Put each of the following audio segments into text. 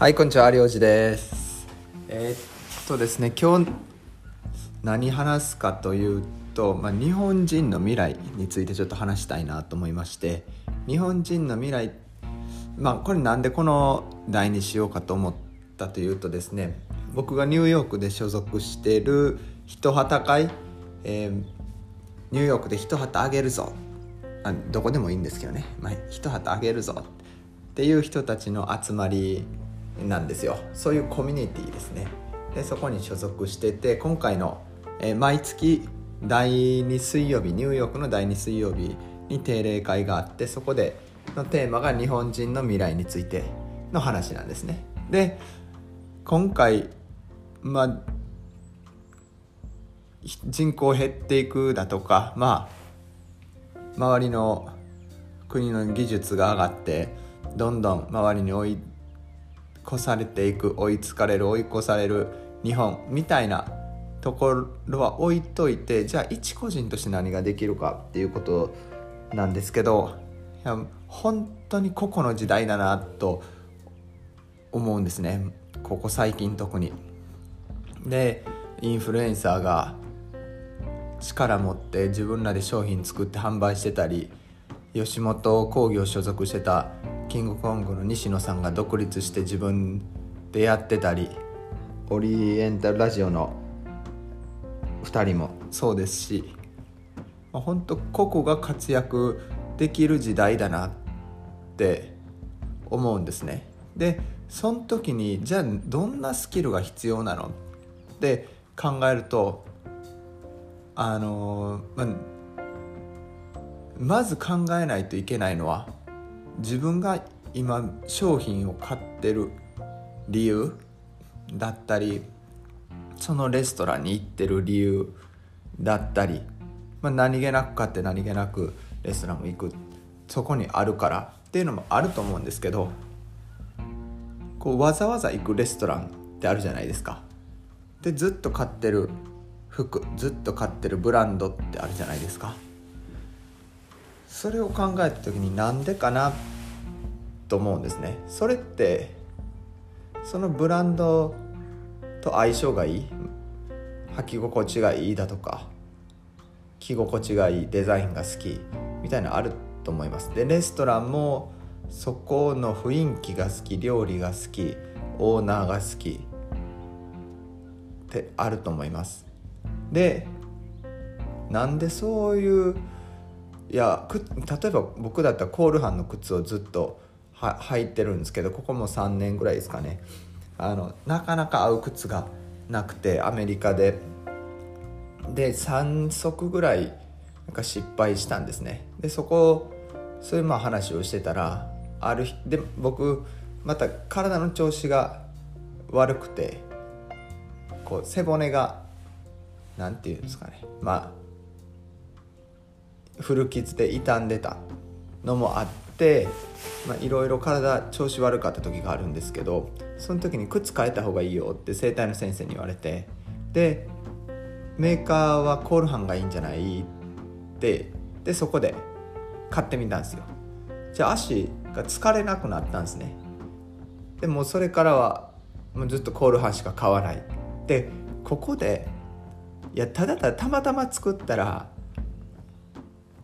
はいこんにちは有吉です。えーっとですね今日何話すかというと、まあ、日本人の未来についてちょっと話したいなと思いまして日本人の未来まあこれなんでこの題にしようかと思ったというとですね僕がニューヨークで所属している一旗会、えーニューヨークで一旗あげるぞ。あどこでもいいんですけどね、まあ、一旗あげるぞ。っていう人たちの集まりなんですよ。そういうコミュニティですね。でそこに所属してて今回の、えー毎月第2水曜日ニューヨークの第2水曜日に定例会があってそこでのテーマが日本人の未来についての話なんですね。で今回まあ人口減っていくだとかまあ周りの国の技術が上がってどんどん周りに追い越されていく追いつかれる追い越される日本みたいなところは置いといてじゃあ一個人として何ができるかっていうことなんですけどいや本当に個々の時代だなと思うんですねここ最近特に。でインフルエンサーが力持って自分らで商品作って販売してたり吉本興業所属してたキングコングの西野さんが独立して自分でやってたりオリエンタルラジオの2人も。そうですし、まあ、本当個々が活躍できる時代だなって思うんですね。でその時にじゃあどんなスキルが必要なのって考えるとあのまあまず考えないといけないのは自分が今商品を買ってる理由だったりそのレストランに行ってる理由だったり、まあ、何気なく買って何気なくレストランも行くそこにあるからっていうのもあると思うんですけどこうわざわざ行くレストランってあるじゃないですか。でずっと買ってる服ずっと買ってるブランドってあるじゃないですかそれを考えた時になんでかなと思うんですね。それってそのブランドと相性がいい履き心地がいいだとか着心地がいいデザインが好きみたいなのあると思います。でレストランもそこの雰囲気が好き料理が好きオーナーが好きってあると思います。でなんでそういういや例えば僕だったらコールハンの靴をずっとは履いてるんですけどここも3年ぐらいですかね。あのなかなか合う靴がなくてアメリカで。で3足ぐらいなんか失敗したんですね。でそこそういうまあ話をしてたらある日で僕また体の調子が悪くてこう背骨がなんていうんですかね。まあ古傷で傷んでたのもあっていろいろ体調子悪かった時があるんですけどその時に靴変えた方がいいよって整体の先生に言われてでメーカーはコールハンがいいんじゃないってでそこで買ってみたんですよ。じゃあ足が疲れなくなったんですね。でもそれからはもうずっとコールハンしか買わない。でここでいやただただたまたま作ったら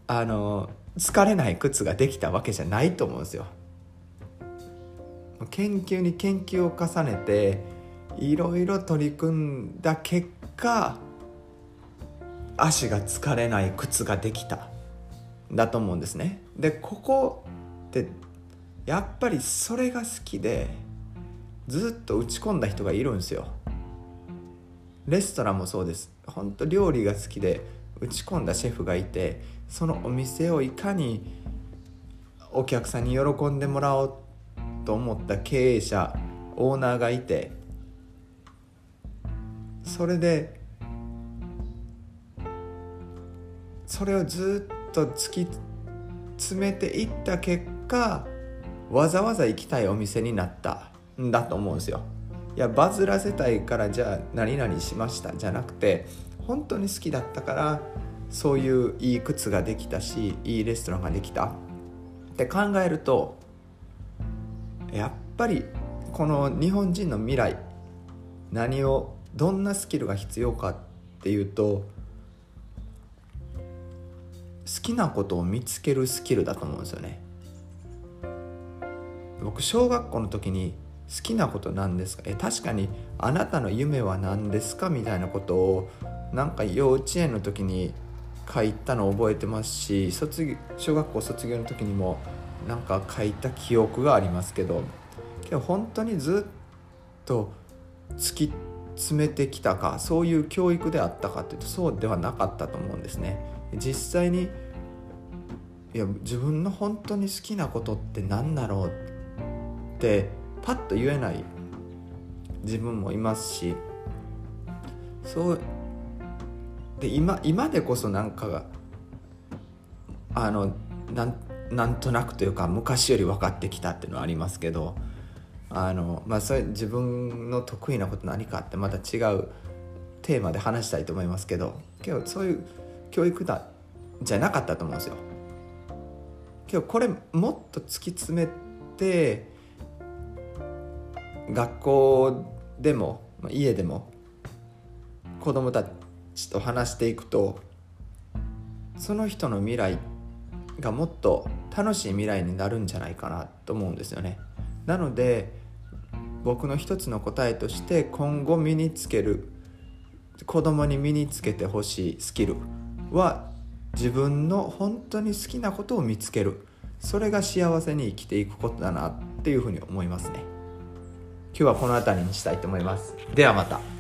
あの疲れない靴ができたわけじゃないと思うんですよ。研究に研究を重ねていろいろ取り組んだ結果足が疲れない靴ができただと思うんですね。でここってやっぱりそれが好きでずっと打ち込んだ人がいるんですよ。レストランもそうです本当料理が好きで打ち込んだシェフがいてそのお店をいかにお客さんに喜んでもらおうと思った経営者オーナーがいてそれでそれをずっと突き詰めていった結果わざわざ行きたいお店になったんだと思うんですよ。いやバズらせたいからじゃあ何々しましたじゃなくて本当に好きだったからそういういい靴ができたしいいレストランができた。って考えるとやっぱりこの日本人の未来何をどんなスキルが必要かっていうと好きなことを見つけるスキルだと思うんですよね。僕小学校の時に好きなことなんですか？え確かにあなたの夢は何ですか？みたいなことをなんか幼稚園の時に書いたのを覚えてますし卒業小学校卒業の時にもなんか書いた記憶がありますけどけど本当にずっと突き詰めてきたかそういう教育であったかというとそうではなかったと思うんですね。実際にいや自分の本当に好きなことって何だろうってパッと言えない自分もいますしそうで今今でこそなんかがあのなんなんとなくというか昔より分かってきたっていうのはありますけどあの、まあ、それ自分の得意なこと何かってまた違うテーマで話したいと思いますけどけどそういう教育だじゃなかったと思うんですよ。けどこれもっと突き詰めて学校でも家でも子供たちと話していくとその人の未来がもっと楽しい未来になるんじゃないかなと思うんですよね。なので僕の一つの答えとして今後身につける子供に身につけてほしいスキルは自分の本当に好きなことを見つける。それが幸せに生きていくことだなっていうふうに思いますね。今日はこの辺りにしたいと思います。ではまた。